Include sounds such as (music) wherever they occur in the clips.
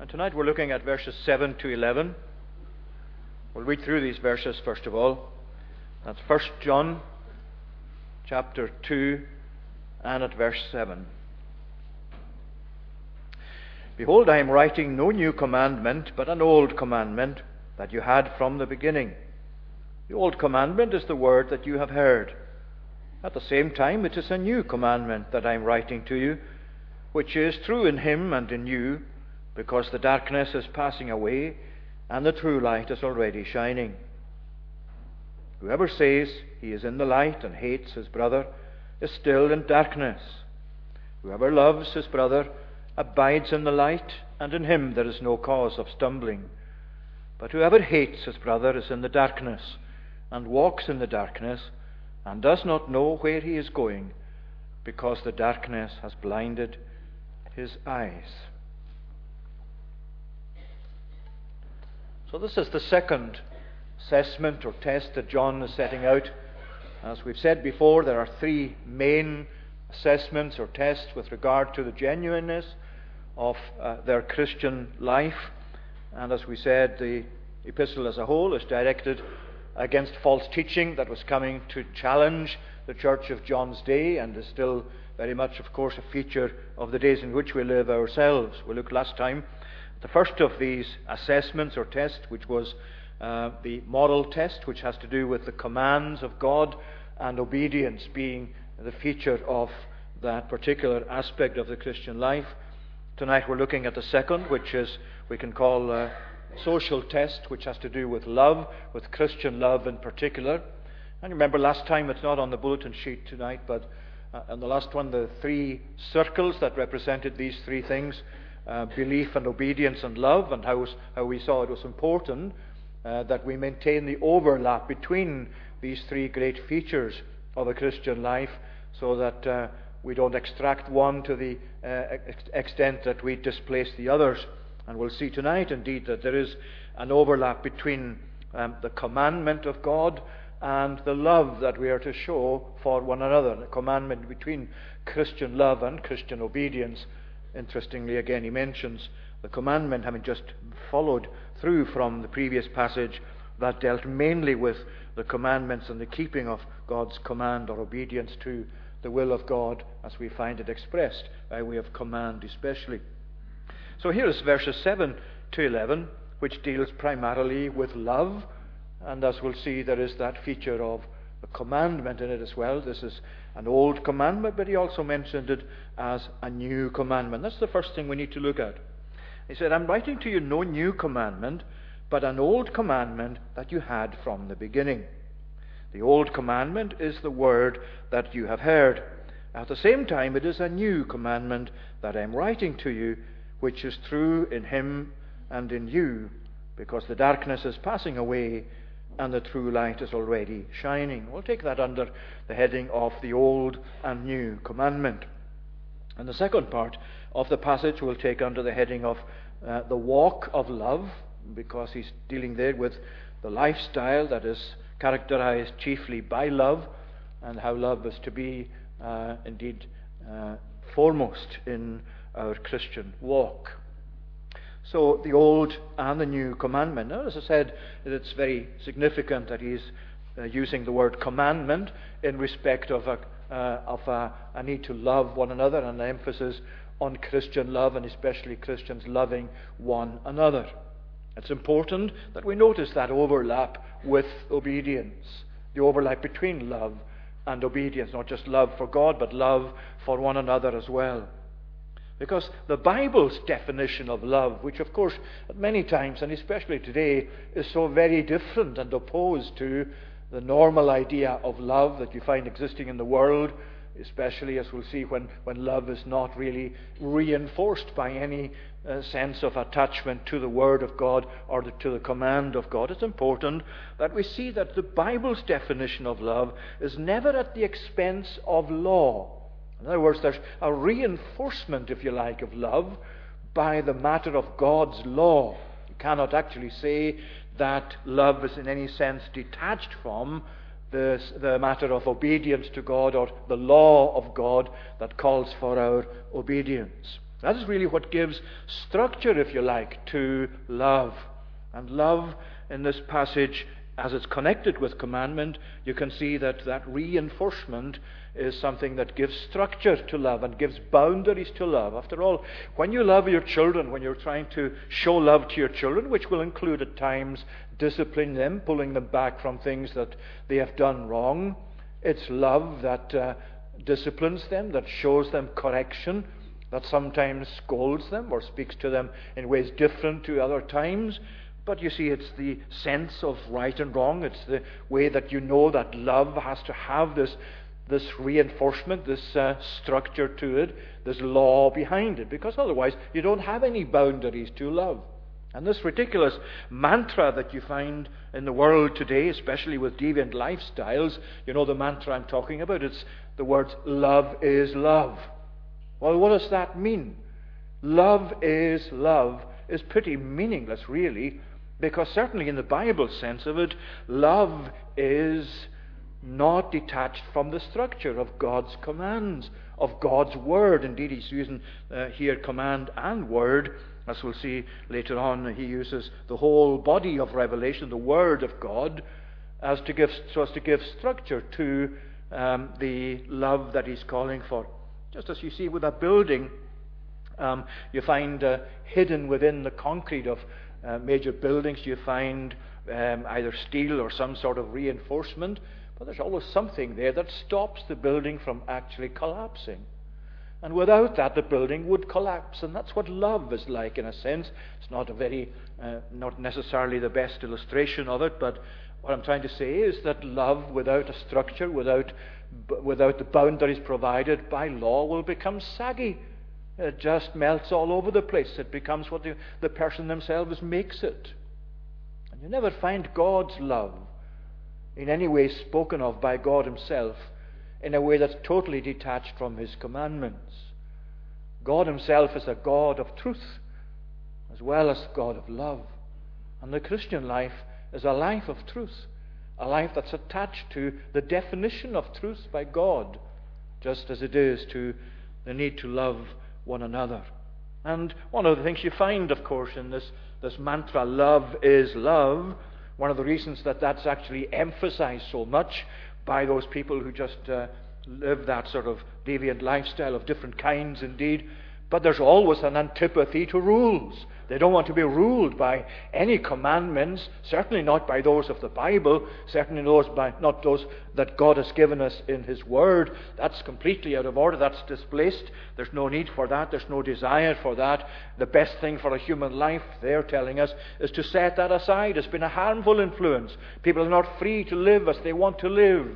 And tonight we're looking at verses 7 to 11. We'll read through these verses first of all. That's 1 John chapter 2 and at verse 7. Behold, I am writing no new commandment, but an old commandment that you had from the beginning. The old commandment is the word that you have heard. At the same time, it is a new commandment that I am writing to you, which is true in him and in you because the darkness is passing away and the true light is already shining. Whoever says he is in the light and hates his brother is still in darkness. Whoever loves his brother abides in the light, and in him there is no cause of stumbling. But whoever hates his brother is in the darkness, and walks in the darkness, and does not know where he is going, because the darkness has blinded his eyes. So, this is the second assessment or test that John is setting out. As we've said before, there are three main assessments or tests with regard to the genuineness of uh, their Christian life. And as we said, the epistle as a whole is directed against false teaching that was coming to challenge the church of John's day and is still very much, of course, a feature of the days in which we live ourselves. We looked last time the first of these assessments or tests, which was uh, the moral test, which has to do with the commands of God and obedience being the feature of that particular aspect of the Christian life. Tonight we're looking at the second, which is we can call a social test, which has to do with love, with Christian love in particular. And remember, last time it's not on the bulletin sheet tonight, but uh, on the last one, the three circles that represented these three things uh, belief and obedience and love, and how, how we saw it was important uh, that we maintain the overlap between these three great features of a Christian life so that uh, we don't extract one to the uh, ex- extent that we displace the others. And we'll see tonight, indeed, that there is an overlap between um, the commandment of God and the love that we are to show for one another. The commandment between Christian love and Christian obedience Interestingly, again, he mentions the commandment having just followed through from the previous passage that dealt mainly with the commandments and the keeping of God's command or obedience to the will of God as we find it expressed by way of command, especially. So here is verses 7 to 11, which deals primarily with love, and as we'll see, there is that feature of the commandment in it as well. This is an old commandment, but he also mentioned it as a new commandment. That's the first thing we need to look at. He said, I'm writing to you no new commandment, but an old commandment that you had from the beginning. The old commandment is the word that you have heard. At the same time, it is a new commandment that I am writing to you, which is true in him and in you, because the darkness is passing away and the true light is already shining. We'll take that under the heading of the Old and New Commandment. And the second part of the passage we'll take under the heading of uh, the walk of love, because he's dealing there with the lifestyle that is characterized chiefly by love, and how love is to be uh, indeed uh, foremost in our Christian walk. So the old and the new commandment. Now, as I said, it's very significant that he's uh, using the word commandment in respect of, a, uh, of a, a, need to love one another and an emphasis on Christian love and especially Christians loving one another. It's important that we notice that overlap with obedience, the overlap between love and obedience, not just love for God, but love for one another as well. Because the Bible's definition of love, which of course at many times, and especially today, is so very different and opposed to the normal idea of love that you find existing in the world, especially as we'll see when, when love is not really reinforced by any uh, sense of attachment to the Word of God or the, to the command of God. It's important that we see that the Bible's definition of love is never at the expense of law. In other words, there's a reinforcement, if you like, of love by the matter of God's law. You cannot actually say that love is in any sense detached from the, the matter of obedience to God or the law of God that calls for our obedience. That is really what gives structure, if you like, to love. And love in this passage, as it's connected with commandment, you can see that that reinforcement is something that gives structure to love and gives boundaries to love. After all, when you love your children, when you're trying to show love to your children, which will include at times disciplining them, pulling them back from things that they have done wrong, it's love that uh, disciplines them, that shows them correction, that sometimes scolds them or speaks to them in ways different to other times. But you see, it's the sense of right and wrong. It's the way that you know that love has to have this, this reinforcement, this uh, structure to it, this law behind it, because otherwise you don't have any boundaries to love. And this ridiculous mantra that you find in the world today, especially with deviant lifestyles, you know the mantra I'm talking about, it's the words, love is love. Well, what does that mean? Love is love is pretty meaningless, really, because certainly in the Bible sense of it, love is not detached from the structure of God's commands, of God's word. Indeed, he's using uh, here command and word. As we'll see later on, he uses the whole body of revelation, the word of God, as to give, so as to give structure to um, the love that he's calling for. Just as you see with a building, um, you find uh, hidden within the concrete of uh, major buildings, you find um, either steel or some sort of reinforcement, but there's always something there that stops the building from actually collapsing. And without that, the building would collapse. And that's what love is like, in a sense. It's not a very, uh, not necessarily the best illustration of it, but what I'm trying to say is that love without a structure, without without the boundaries provided by law will become saggy. It just melts all over the place. It becomes what the, the person themselves makes it. And you never find God's love in any way spoken of by God Himself in a way that's totally detached from His commandments. God Himself is a God of truth as well as God of love. And the Christian life is a life of truth a life that's attached to the definition of truth by God, just as it is to the need to love one another. And one of the things you find, of course, in this, this mantra, love is love, one of the reasons that that's actually emphasized so much by those people who just uh, live that sort of deviant lifestyle of different kinds, indeed. But there's always an antipathy to rules. They don't want to be ruled by any commandments, certainly not by those of the Bible, certainly those by, not those that God has given us in His Word. That's completely out of order. That's displaced. There's no need for that. There's no desire for that. The best thing for a human life, they're telling us, is to set that aside. It's been a harmful influence. People are not free to live as they want to live.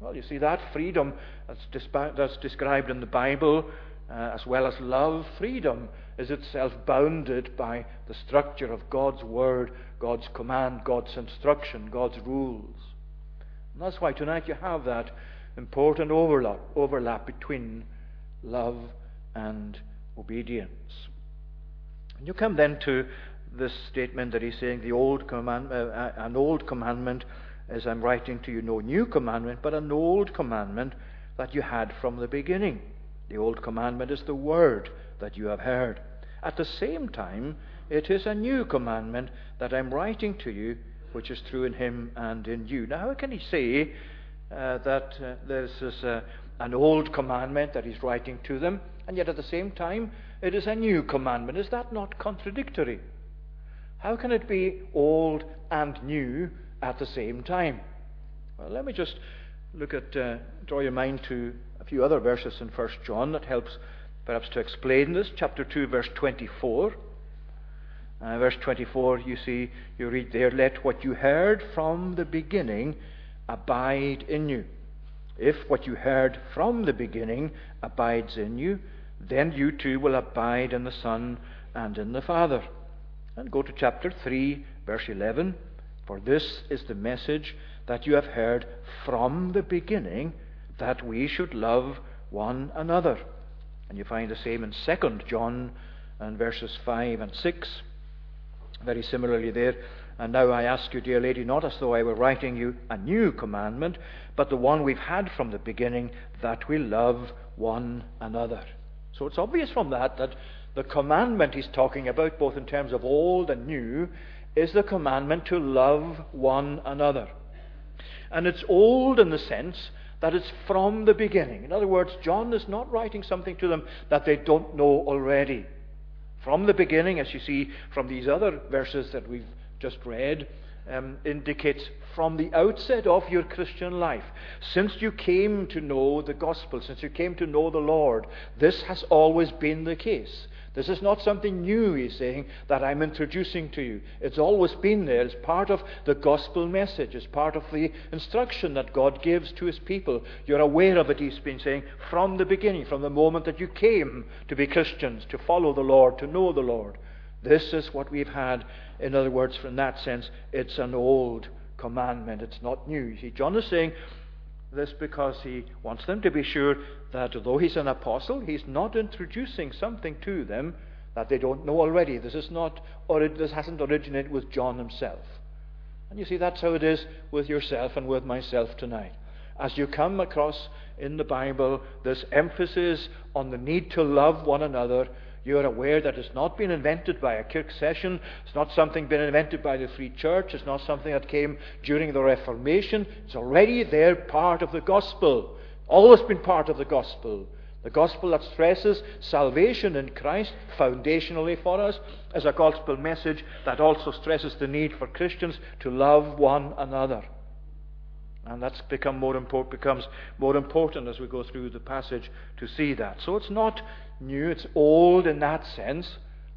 Well, you see, that freedom that's, that's described in the Bible, uh, as well as love, freedom is itself bounded by the structure of God's Word, God's command, God's instruction, God's rules. And that's why tonight you have that important overlap, overlap between love and obedience. And you come then to this statement that he's saying the old command, uh, uh, an old commandment, as I'm writing to you, no new commandment, but an old commandment that you had from the beginning. The old commandment is the word that you have heard. At the same time, it is a new commandment that I'm writing to you, which is true in him and in you. Now, how can he say uh, that uh, this is uh, an old commandment that he's writing to them, and yet at the same time it is a new commandment? Is that not contradictory? How can it be old and new at the same time? Well, let me just look at, uh, draw your mind to a few other verses in 1 John that helps perhaps to explain this. Chapter 2, verse 24. Uh, verse 24, you see, you read there, let what you heard from the beginning abide in you. If what you heard from the beginning abides in you, then you too will abide in the Son and in the Father. And go to chapter 3, verse 11. For this is the message that you have heard from the beginning, that we should love one another. And you find the same in 2 John and verses 5 and 6. Very similarly there. And now I ask you, dear lady, not as though I were writing you a new commandment, but the one we've had from the beginning, that we love one another. So it's obvious from that that the commandment he's talking about, both in terms of old and new, is the commandment to love one another. And it's old in the sense that it's from the beginning. In other words, John is not writing something to them that they don't know already. From the beginning, as you see from these other verses that we've just read, um, indicates from the outset of your Christian life, since you came to know the gospel, since you came to know the Lord, this has always been the case. This is not something new, he's saying, that I'm introducing to you. It's always been there. It's part of the gospel message. It's part of the instruction that God gives to his people. You're aware of it, he's been saying, from the beginning, from the moment that you came to be Christians, to follow the Lord, to know the Lord. This is what we've had. In other words, from that sense, it's an old commandment. It's not new. You see, John is saying, this because he wants them to be sure that although he's an apostle, he's not introducing something to them that they don't know already. This is not, or this hasn't originated with John himself. And you see, that's how it is with yourself and with myself tonight. As you come across in the Bible this emphasis on the need to love one another, you're aware that it's not been invented by a Kirk session. It's not something been invented by the Free Church. It's not something that came during the Reformation. It's already there, part of the gospel. Always been part of the gospel. The gospel that stresses salvation in Christ foundationally for us is a gospel message that also stresses the need for Christians to love one another. And that's become more important, becomes more important as we go through the passage to see that. So it's not new, it's old in that sense.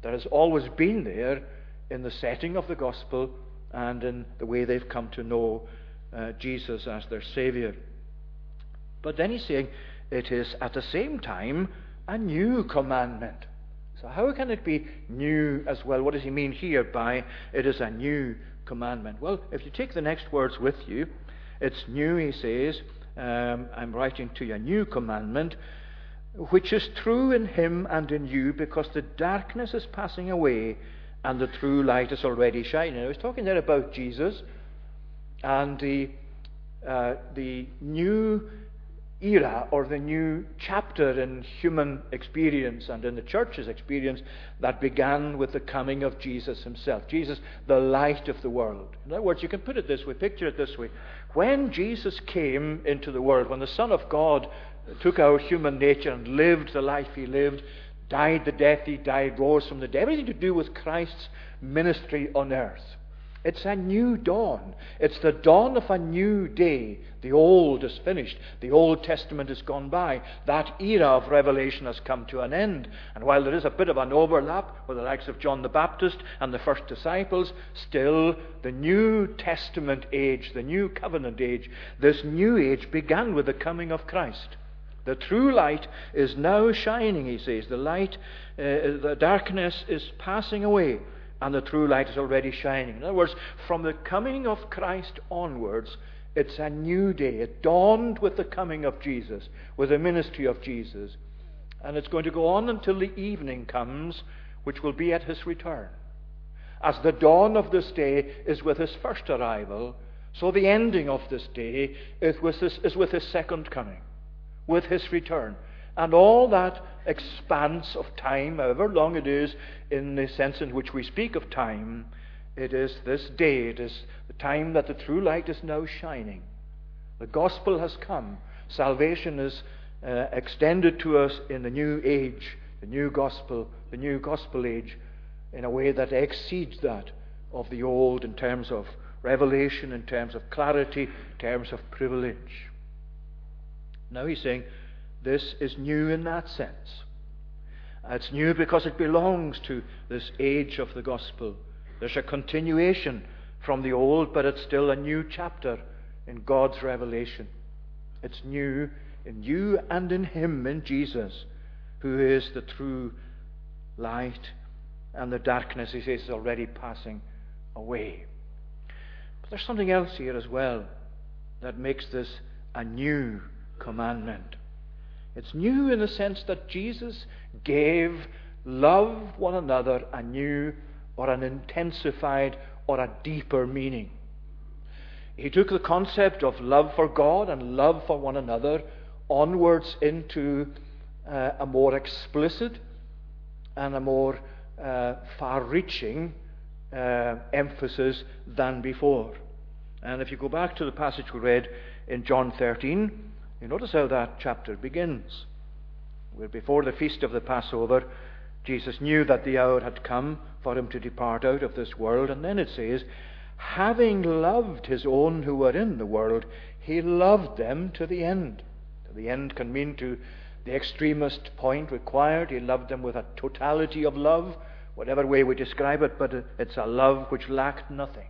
That has always been there in the setting of the gospel and in the way they've come to know uh, Jesus as their Saviour. But then he's saying it is at the same time a new commandment. So, how can it be new as well? What does he mean here by it is a new commandment? Well, if you take the next words with you, it's new, he says. Um, I'm writing to you a new commandment which is true in him and in you, because the darkness is passing away and the true light is already shining. I was talking there about Jesus and the, uh, the new era or the new chapter in human experience and in the church's experience that began with the coming of Jesus himself. Jesus, the light of the world. In other words, you can put it this way, picture it this way. When Jesus came into the world, when the Son of God took our human nature and lived the life he lived, died the death he died, rose from the dead. Everything to do with Christ's ministry on earth. It's a new dawn. It's the dawn of a new day. The old is finished. The Old Testament is gone by. That era of revelation has come to an end. And while there is a bit of an overlap with the likes of John the Baptist and the first disciples, still the New Testament age, the New Covenant age, this new age began with the coming of Christ. The true light is now shining, he says. The light, uh, the darkness is passing away, and the true light is already shining. In other words, from the coming of Christ onwards, it's a new day. It dawned with the coming of Jesus, with the ministry of Jesus. And it's going to go on until the evening comes, which will be at his return. As the dawn of this day is with his first arrival, so the ending of this day is with his, is with his second coming with his return. And all that expanse of time, however long it is, in the sense in which we speak of time, it is this day, it is the time that the true light is now shining. The gospel has come. Salvation is uh, extended to us in the new age, the new gospel, the new gospel age, in a way that exceeds that of the old in terms of revelation, in terms of clarity, in terms of privilege. Now he's saying this is new in that sense. Uh, it's new because it belongs to this age of the gospel. There's a continuation from the old, but it's still a new chapter in God's revelation. It's new in you and in Him, in Jesus, who is the true light, and the darkness, he says, is already passing away. But there's something else here as well that makes this a new commandment. It's new in the sense that Jesus gave love one another a new or an intensified or a deeper meaning. He took the concept of love for God and love for one another onwards into uh, a more explicit and a more uh, far reaching uh, emphasis than before. And if you go back to the passage we read in John 13, you notice how that chapter begins. Where before the feast of the Passover, Jesus knew that the hour had come for him to depart out of this world. And then it says, having loved his own who were in the world, he loved them to the end. To the end can mean to the extremest point required. He loved them with a totality of love, whatever way we describe it, but it's a love which lacked nothing.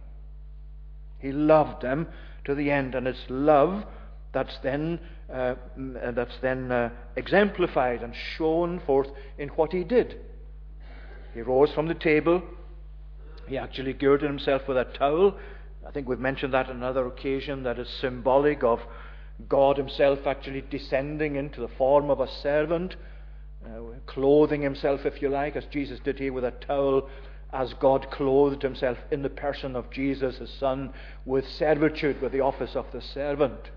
He loved them to the end, and it's love that's then uh, that's then uh, exemplified and shown forth in what he did. He rose from the table. He actually girded himself with a towel. I think we've mentioned that on another occasion. That is symbolic of God Himself actually descending into the form of a servant, uh, clothing Himself, if you like, as Jesus did here with a towel, as God clothed Himself in the person of Jesus, His Son, with servitude, with the office of the servant.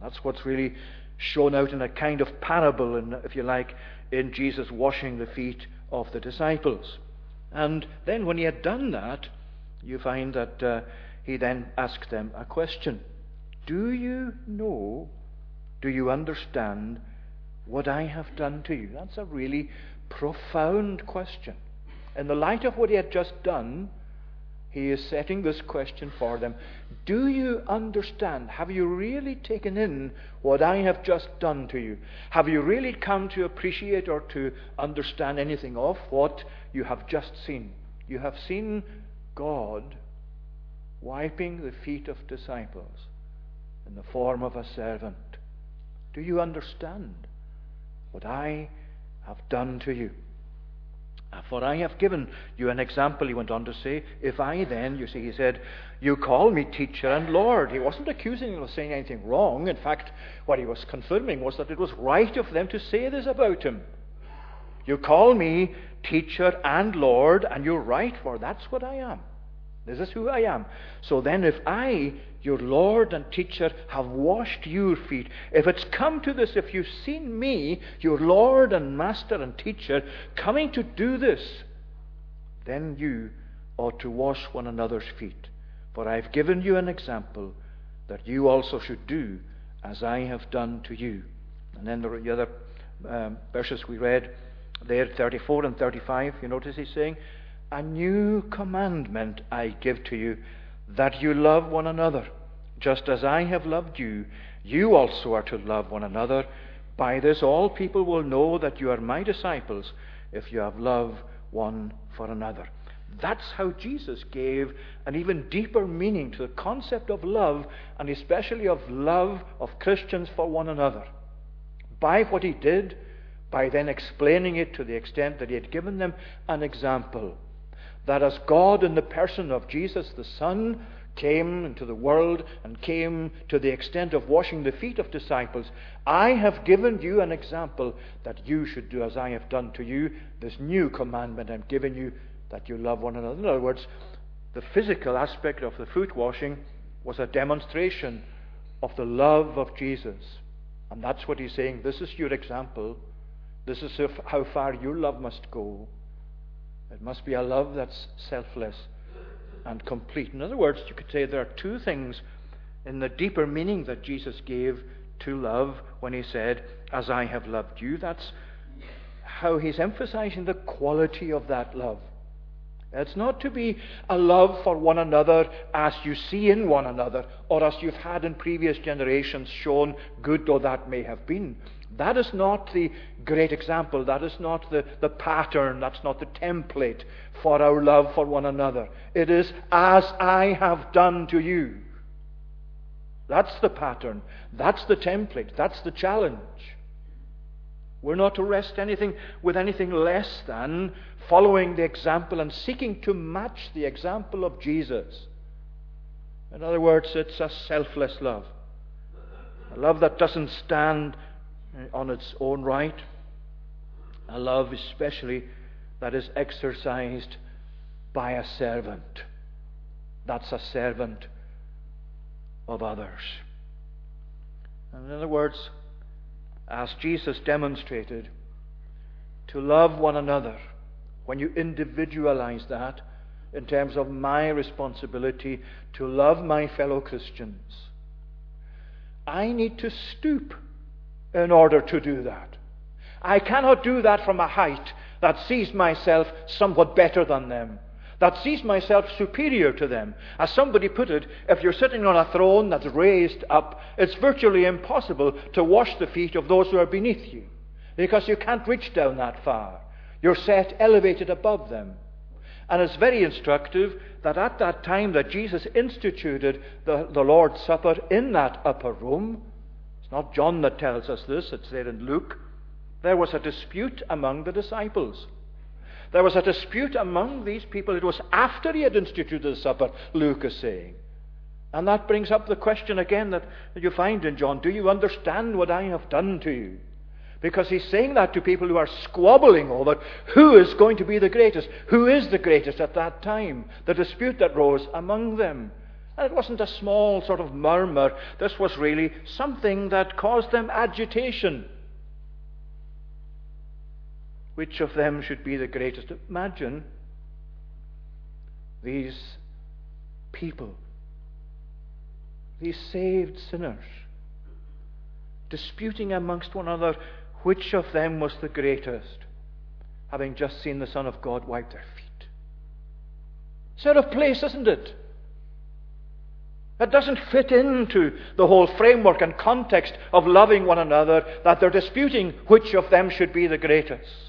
That's what's really shown out in a kind of parable, in, if you like, in Jesus washing the feet of the disciples. And then, when he had done that, you find that uh, he then asked them a question Do you know, do you understand what I have done to you? That's a really profound question. In the light of what he had just done, he is setting this question for them Do you understand? Have you really taken in what I have just done to you? Have you really come to appreciate or to understand anything of what you have just seen? You have seen God wiping the feet of disciples in the form of a servant. Do you understand what I have done to you? For I have given you an example, he went on to say. If I then, you see, he said, you call me teacher and Lord. He wasn't accusing them of saying anything wrong. In fact, what he was confirming was that it was right of them to say this about him. You call me teacher and Lord, and you're right, for that's what I am. This is who I am. So then, if I, your Lord and teacher, have washed your feet, if it's come to this, if you've seen me, your Lord and master and teacher, coming to do this, then you ought to wash one another's feet. For I've given you an example that you also should do as I have done to you. And then the other um, verses we read there, 34 and 35, you notice he's saying, a new commandment I give to you, that you love one another. Just as I have loved you, you also are to love one another. By this all people will know that you are my disciples, if you have love one for another. That's how Jesus gave an even deeper meaning to the concept of love, and especially of love of Christians for one another. By what he did, by then explaining it to the extent that he had given them an example that as God, in the person of Jesus the Son, came into the world and came to the extent of washing the feet of disciples, I have given you an example that you should do as I have done to you. This new commandment I'm giving you that you love one another. In other words, the physical aspect of the foot washing was a demonstration of the love of Jesus. And that's what he's saying. This is your example. This is how far your love must go. It must be a love that's selfless and complete. In other words, you could say there are two things in the deeper meaning that Jesus gave to love when he said, As I have loved you. That's how he's emphasizing the quality of that love. It's not to be a love for one another as you see in one another, or as you've had in previous generations shown, good though that may have been. That is not the great example. That is not the, the pattern. That's not the template for our love for one another. It is as I have done to you. That's the pattern. That's the template. That's the challenge. We're not to rest anything with anything less than following the example and seeking to match the example of Jesus. In other words, it's a selfless love. A love that doesn't stand Eh, on its own right. A love, especially, that is exercised by a servant. That's a servant of others. And in other words, as Jesus demonstrated to love one another, when you individualize that in terms of my responsibility to love my fellow Christians, I need to stoop in order to do that. I cannot do that from a height that sees myself somewhat better than them, that sees myself superior to them. As somebody put it, if you're sitting on a throne that's raised up, it's virtually impossible to wash the feet of those who are beneath you, because you can't reach down that far. You're set elevated above them. And it's very instructive that at that time that Jesus instituted the, the Lord's Supper in that upper room, it's not John that tells us this, it's there in Luke, there was a dispute among the disciples. There was a dispute among these people. It was after he had instituted the supper, Luke is saying. And that brings up the question again that, that you find in John Do you understand what I have done to you? Because he's saying that to people who are squabbling over who is going to be the greatest, who is the greatest at that time, the dispute that rose among them. And it wasn't a small sort of murmur, this was really something that caused them agitation. Which of them should be the greatest? Imagine these people, these saved sinners, disputing amongst one another which of them was the greatest, having just seen the Son of God wipe their feet. It's out of place, isn't it? It doesn't fit into the whole framework and context of loving one another that they're disputing which of them should be the greatest.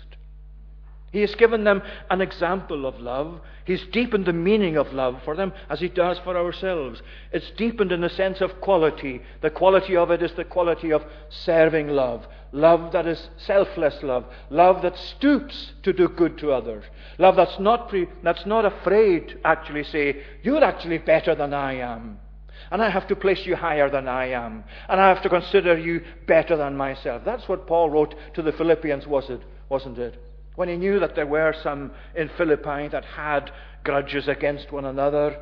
He has given them an example of love. He's deepened the meaning of love for them as He does for ourselves. It's deepened in the sense of quality. The quality of it is the quality of serving love. Love that is selfless love. Love that stoops to do good to others. Love that's not, pre- that's not afraid to actually say, You're actually better than I am. And I have to place you higher than I am. And I have to consider you better than myself. That's what Paul wrote to the Philippians, was it? Wasn't it? when he knew that there were some in Philippi that had grudges against one another.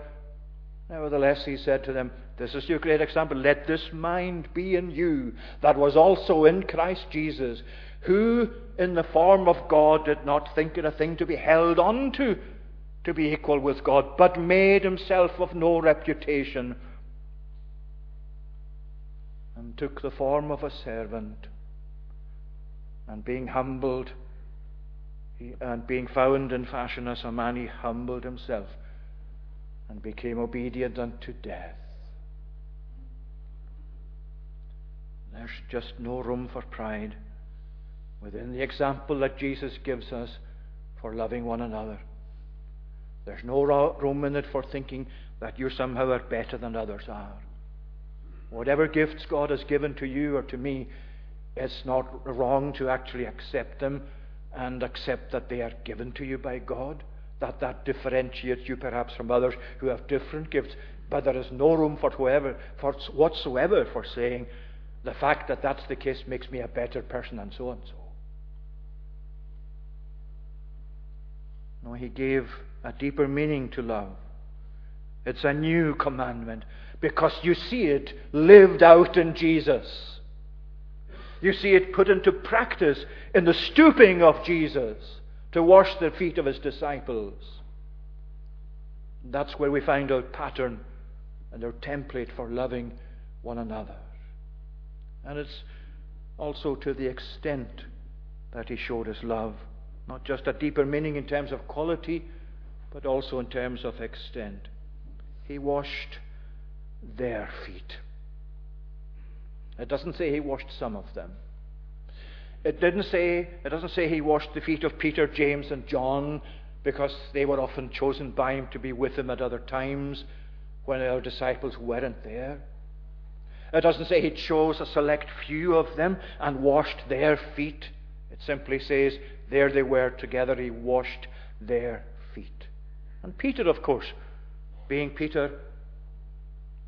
Nevertheless, he said to them, This is your great example. Let this mind be in you that was also in Christ Jesus, who in the form of God did not think it a thing to be held on to, to be equal with God, but made himself of no reputation, and took the form of a servant, and being humbled, and being found in fashion as a man, he humbled himself and became obedient unto death. There's just no room for pride within the example that Jesus gives us for loving one another. There's no room in it for thinking that you somehow are better than others are. Whatever gifts God has given to you or to me, it's not wrong to actually accept them and accept that they are given to you by God, that that differentiates you perhaps from others who have different gifts. But there is no room for whoever, for whatsoever, for saying the fact that that's the case makes me a better person, and so and so. No, he gave a deeper meaning to love. It's a new commandment because you see it lived out in Jesus. You see it put into practice in the stooping of Jesus to wash the feet of his disciples. That's where we find our pattern and our template for loving one another. And it's also to the extent that he showed his love, not just a deeper meaning in terms of quality, but also in terms of extent. He washed their feet. It doesn't say he washed some of them. It didn't say it doesn't say he washed the feet of Peter, James, and John because they were often chosen by him to be with him at other times when our disciples weren't there. It doesn't say he chose a select few of them and washed their feet. It simply says there they were together, he washed their feet. And Peter, of course, being Peter,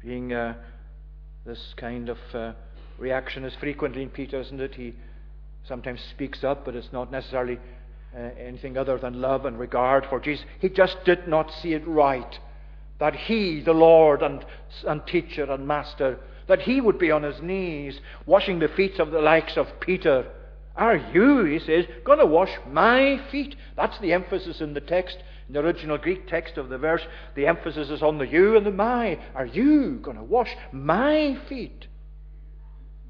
being uh, this kind of uh, reaction is frequently in Peter, isn't it? He sometimes speaks up, but it's not necessarily uh, anything other than love and regard for Jesus. He just did not see it right that he, the Lord and, and teacher and master, that he would be on his knees washing the feet of the likes of Peter Are you, he says, going to wash my feet? That's the emphasis in the text. In the original Greek text of the verse, the emphasis is on the you and the my. Are you going to wash my feet?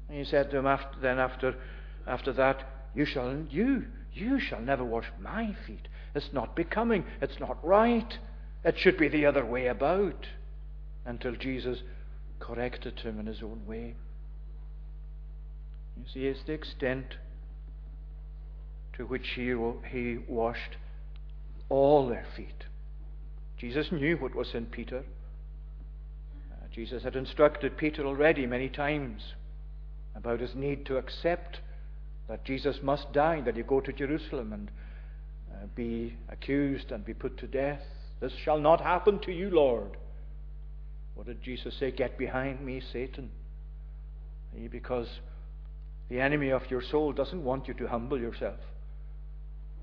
And he said to him after, then after, after that, you shall, you, you shall never wash my feet. It's not becoming. It's not right. It should be the other way about. Until Jesus corrected him in his own way. You see, it's the extent to which he, he washed all their feet. Jesus knew what was in Peter. Uh, Jesus had instructed Peter already many times about his need to accept that Jesus must die, that he go to Jerusalem and uh, be accused and be put to death. This shall not happen to you, Lord. What did Jesus say? Get behind me, Satan. Because the enemy of your soul doesn't want you to humble yourself.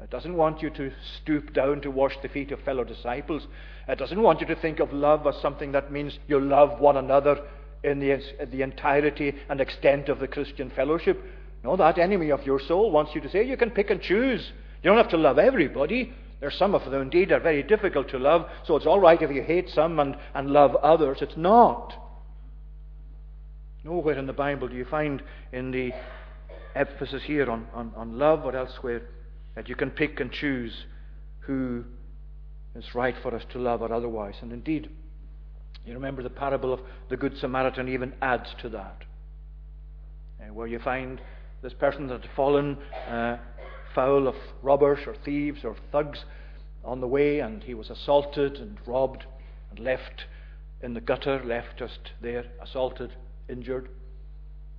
It doesn't want you to stoop down to wash the feet of fellow disciples. It doesn't want you to think of love as something that means you love one another in the, the entirety and extent of the Christian fellowship. No, that enemy of your soul wants you to say you can pick and choose. You don't have to love everybody. There's some of them, indeed, are very difficult to love, so it's all right if you hate some and, and love others. It's not. Nowhere in the Bible do you find in the emphasis here on, on, on love or elsewhere that you can pick and choose who is right for us to love or otherwise. And indeed, you remember the parable of the Good Samaritan even adds to that, uh, where you find this person that had fallen uh, foul of robbers or thieves or thugs on the way, and he was assaulted and robbed and left in the gutter, left just there, assaulted, injured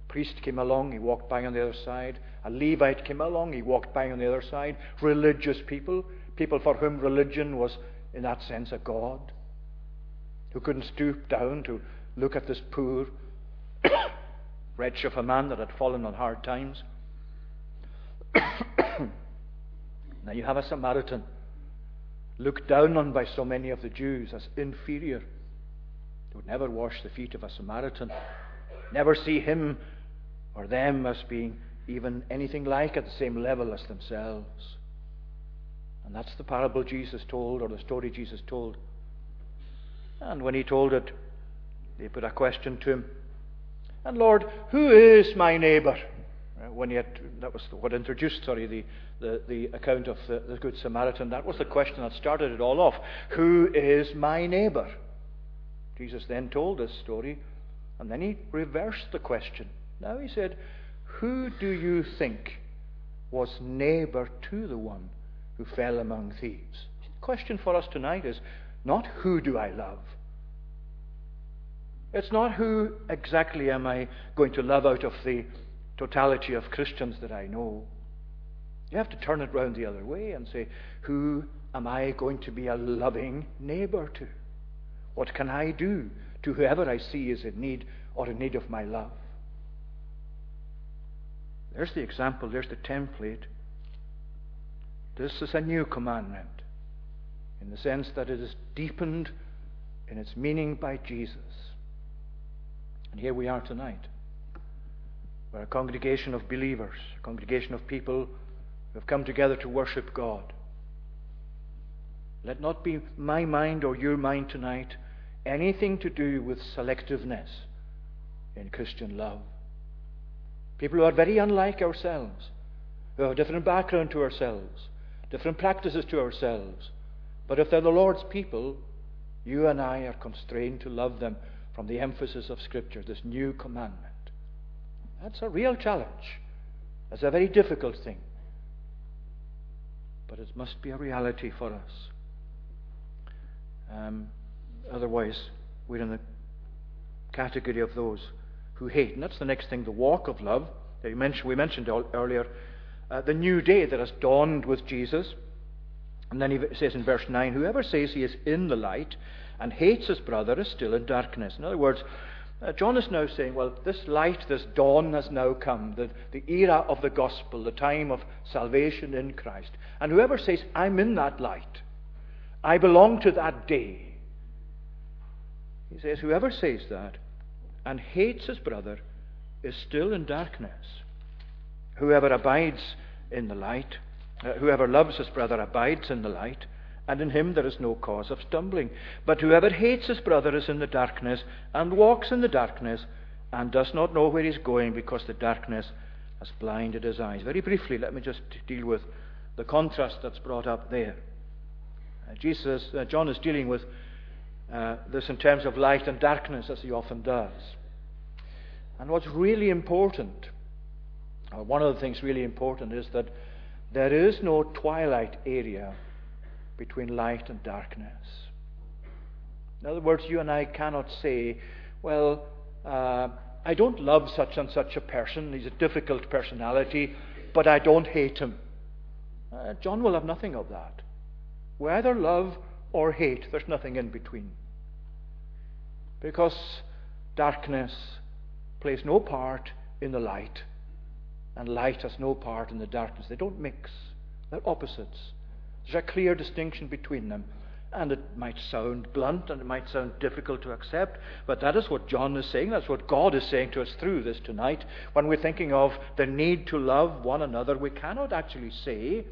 priest came along, he walked by on the other side. A Levite came along, he walked by on the other side. Religious people, people for whom religion was, in that sense, a god, who couldn't stoop down to look at this poor (coughs) wretch of a man that had fallen on hard times. (coughs) now you have a Samaritan looked down on by so many of the Jews as inferior. They would never wash the feet of a Samaritan, never see him or them as being even anything like at the same level as themselves. And that's the parable Jesus told, or the story Jesus told. And when he told it, they put a question to him. And Lord, who is my neighbour? Uh, when he had, that was what introduced, sorry, the, the, the account of the, the Good Samaritan. That was the question that started it all off. Who is my neighbour? Jesus then told this story, and then he reversed the question. Now he said, Who do you think was neighbor to the one who fell among thieves? The question for us tonight is not who do I love? It's not who exactly am I going to love out of the totality of Christians that I know. You have to turn it round the other way and say, Who am I going to be a loving neighbor to? What can I do to whoever I see is in need or in need of my love? There's the example, there's the template. This is a new commandment in the sense that it is deepened in its meaning by Jesus. And here we are tonight. We're a congregation of believers, a congregation of people who have come together to worship God. Let not be my mind or your mind tonight anything to do with selectiveness in Christian love. People who are very unlike ourselves, who have a different background to ourselves, different practices to ourselves. But if they're the Lord's people, you and I are constrained to love them from the emphasis of Scripture, this new commandment. That's a real challenge. That's a very difficult thing. But it must be a reality for us. Um, otherwise, we're in the category of those who hate. And that's the next thing the walk of love. We mentioned, we mentioned earlier uh, the new day that has dawned with Jesus. And then he says in verse 9, Whoever says he is in the light and hates his brother is still in darkness. In other words, uh, John is now saying, well, this light, this dawn has now come, the, the era of the gospel, the time of salvation in Christ. And whoever says, I'm in that light, I belong to that day, he says, whoever says that and hates his brother is still in darkness. Whoever abides in the light, uh, whoever loves his brother abides in the light, and in him there is no cause of stumbling. But whoever hates his brother is in the darkness, and walks in the darkness, and does not know where he's going, because the darkness has blinded his eyes. Very briefly, let me just deal with the contrast that's brought up there. Uh, Jesus, uh, John is dealing with uh, this in terms of light and darkness, as he often does. And what's really important, or one of the things really important, is that there is no twilight area between light and darkness. In other words, you and I cannot say, well, uh, I don't love such and such a person, he's a difficult personality, but I don't hate him. Uh, John will have nothing of that. We either love or hate, there's nothing in between. Because darkness plays no part in the light, and light has no part in the darkness. They don't mix, they're opposites. There's a clear distinction between them. And it might sound blunt and it might sound difficult to accept, but that is what John is saying. That's what God is saying to us through this tonight. When we're thinking of the need to love one another, we cannot actually say,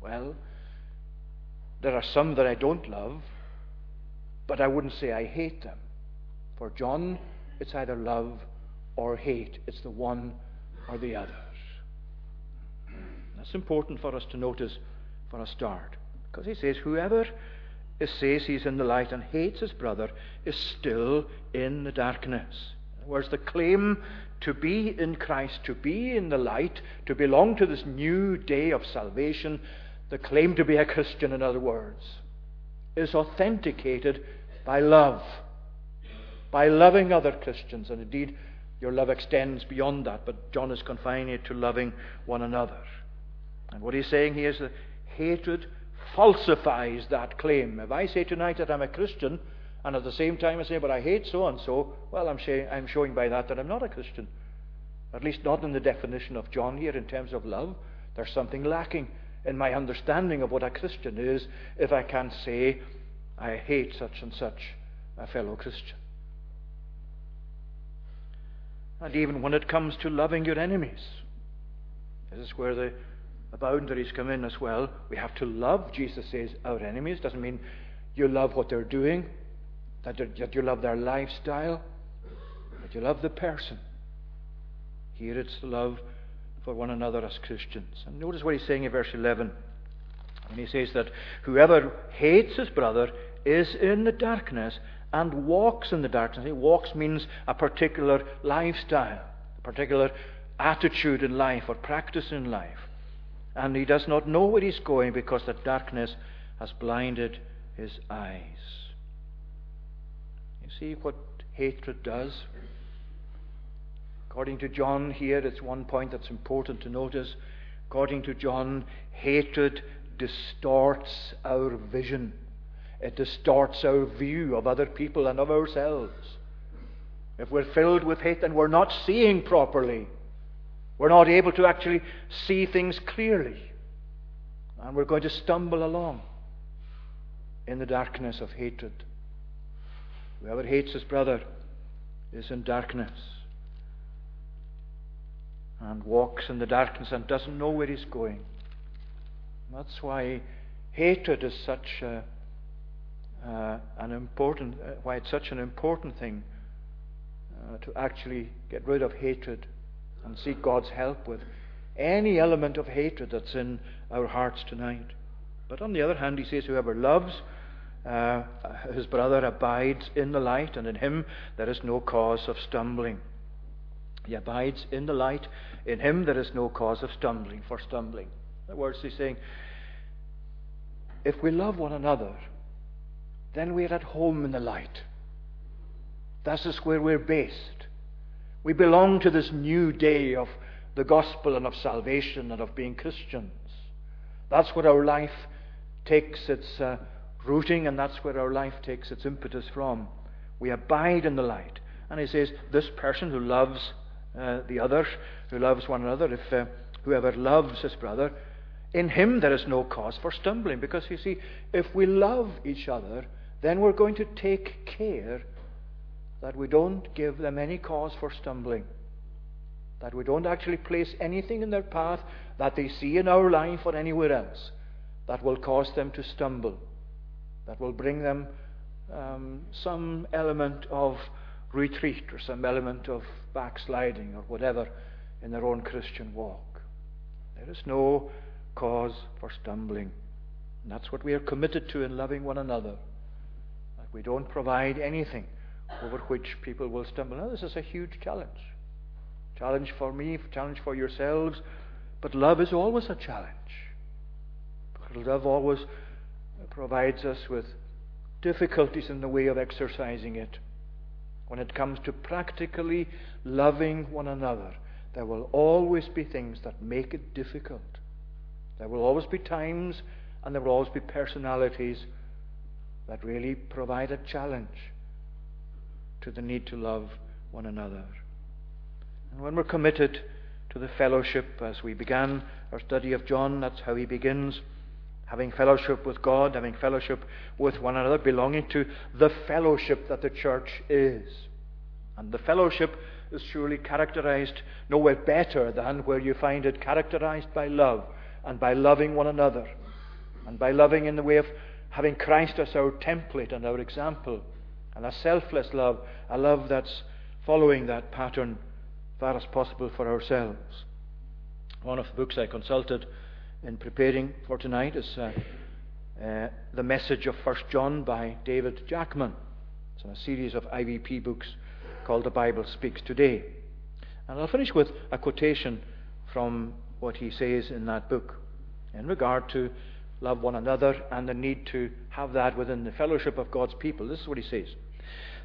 well, there are some that I don't love, but I wouldn't say I hate them. For John, it's either love or hate, it's the one or the other. That's important for us to notice for a start. Because he says, Whoever says he's in the light and hates his brother is still in the darkness. Whereas the claim to be in Christ, to be in the light, to belong to this new day of salvation, the claim to be a Christian, in other words, is authenticated by love, by loving other Christians. And indeed, your love extends beyond that, but John is confining it to loving one another. And what he's saying here is that hatred falsifies that claim. If I say tonight that I'm a Christian, and at the same time I say, but I hate so and so, well, I'm, I'm showing by that that I'm not a Christian. At least not in the definition of John here in terms of love. There's something lacking in my understanding of what a Christian is if I can't say, I hate such and such a fellow Christian. And even when it comes to loving your enemies, this is where the the boundaries come in as well. We have to love, Jesus says, our enemies. Doesn't mean you love what they're doing, that, that you love their lifestyle, but you love the person. Here it's the love for one another as Christians. And notice what he's saying in verse 11. When he says that whoever hates his brother is in the darkness and walks in the darkness. Walks means a particular lifestyle, a particular attitude in life or practice in life and he does not know where he's going because the darkness has blinded his eyes. You see what hatred does? According to John, here it's one point that's important to notice. According to John, hatred distorts our vision, it distorts our view of other people and of ourselves. If we're filled with hate, then we're not seeing properly. We're not able to actually see things clearly. And we're going to stumble along in the darkness of hatred. Whoever hates his brother is in darkness and walks in the darkness and doesn't know where he's going. That's why hatred is such a, uh, an important, uh, why it's such an important thing uh, to actually get rid of hatred and seek God's help with any element of hatred that's in our hearts tonight. But on the other hand, he says, Whoever loves uh, his brother abides in the light, and in him there is no cause of stumbling. He abides in the light, in him there is no cause of stumbling, for stumbling. In other words, he's saying, if we love one another, then we're at home in the light. That is where we're based. We belong to this new day of the gospel and of salvation and of being Christians. That's where our life takes its uh, rooting, and that's where our life takes its impetus from. We abide in the light. And he says, This person who loves uh, the other, who loves one another, if uh, whoever loves his brother, in him there is no cause for stumbling. Because you see, if we love each other, then we're going to take care that we don't give them any cause for stumbling. That we don't actually place anything in their path that they see in our life or anywhere else that will cause them to stumble, that will bring them um, some element of retreat or some element of backsliding or whatever in their own Christian walk. There is no cause for stumbling. And that's what we are committed to in loving one another. We don't provide anything over which people will stumble. Now, this is a huge challenge. Challenge for me, challenge for yourselves. But love is always a challenge. Because love always provides us with difficulties in the way of exercising it. When it comes to practically loving one another, there will always be things that make it difficult. There will always be times and there will always be personalities that really provide a challenge to the need to love one another. And when we're committed to the fellowship, as we began our study of John, that's how he begins having fellowship with God, having fellowship with one another, belonging to the fellowship that the church is. And the fellowship is surely characterized nowhere better than where you find it characterized by love and by loving one another and by loving in the way of having Christ as our template and our example and a selfless love, a love that's following that pattern as far as possible for ourselves. One of the books I consulted in preparing for tonight is uh, uh, The Message of First John by David Jackman. It's in a series of IVP books called The Bible Speaks Today. And I'll finish with a quotation from what he says in that book in regard to love one another and the need to have that within the fellowship of God's people. This is what he says.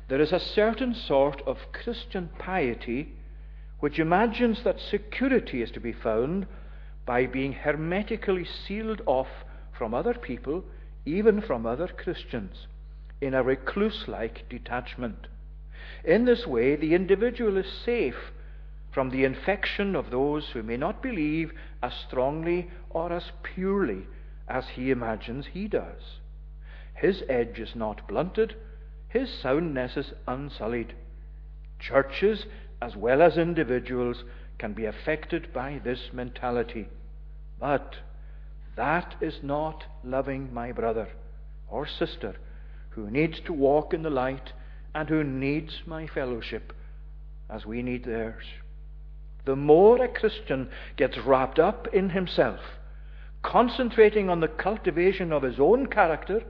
There is a certain sort of Christian piety which imagines that security is to be found by being hermetically sealed off from other people, even from other Christians, in a recluse like detachment. In this way, the individual is safe from the infection of those who may not believe as strongly or as purely as he imagines he does. His edge is not blunted, his soundness is unsullied. Churches, as well as individuals, can be affected by this mentality. But that is not loving my brother or sister who needs to walk in the light and who needs my fellowship as we need theirs. The more a Christian gets wrapped up in himself, concentrating on the cultivation of his own character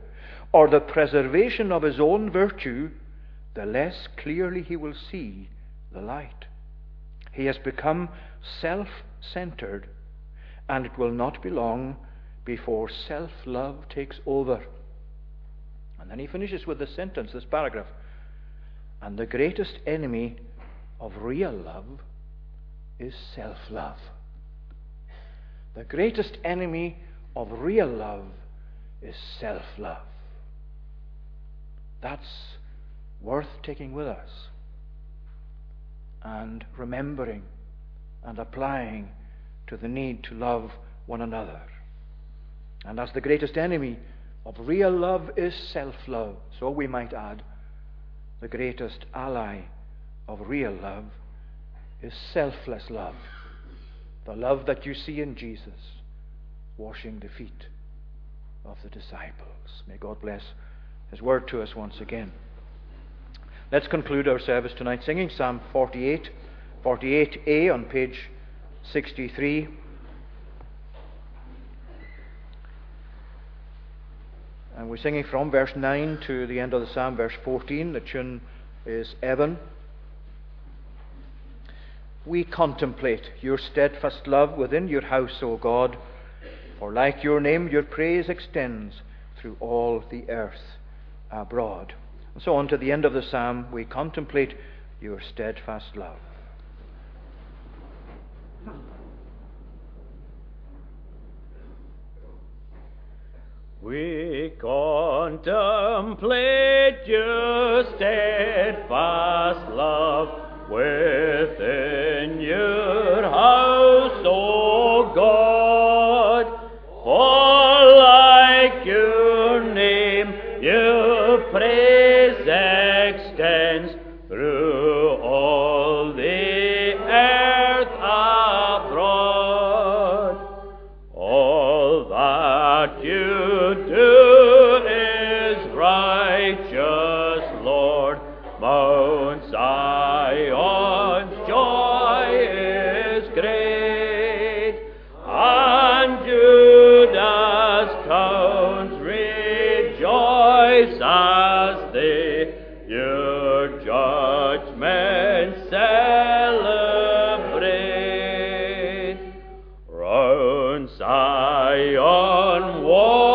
or the preservation of his own virtue, the less clearly he will see the light. He has become self centered, and it will not be long before self love takes over. And then he finishes with this sentence, this paragraph. And the greatest enemy of real love is self love. The greatest enemy of real love is self love. That's worth taking with us and remembering and applying to the need to love one another. And as the greatest enemy of real love is self love, so we might add, the greatest ally of real love is selfless love. The love that you see in Jesus washing the feet of the disciples. May God bless His word to us once again. Let's conclude our service tonight singing Psalm 48, 48a on page 63. And we're singing from verse 9 to the end of the psalm, verse 14. The tune is Evan. We contemplate your steadfast love within your house, O God, for like your name, your praise extends through all the earth abroad. And so on to the end of the psalm, we contemplate your steadfast love. We contemplate your steadfast love within on wall.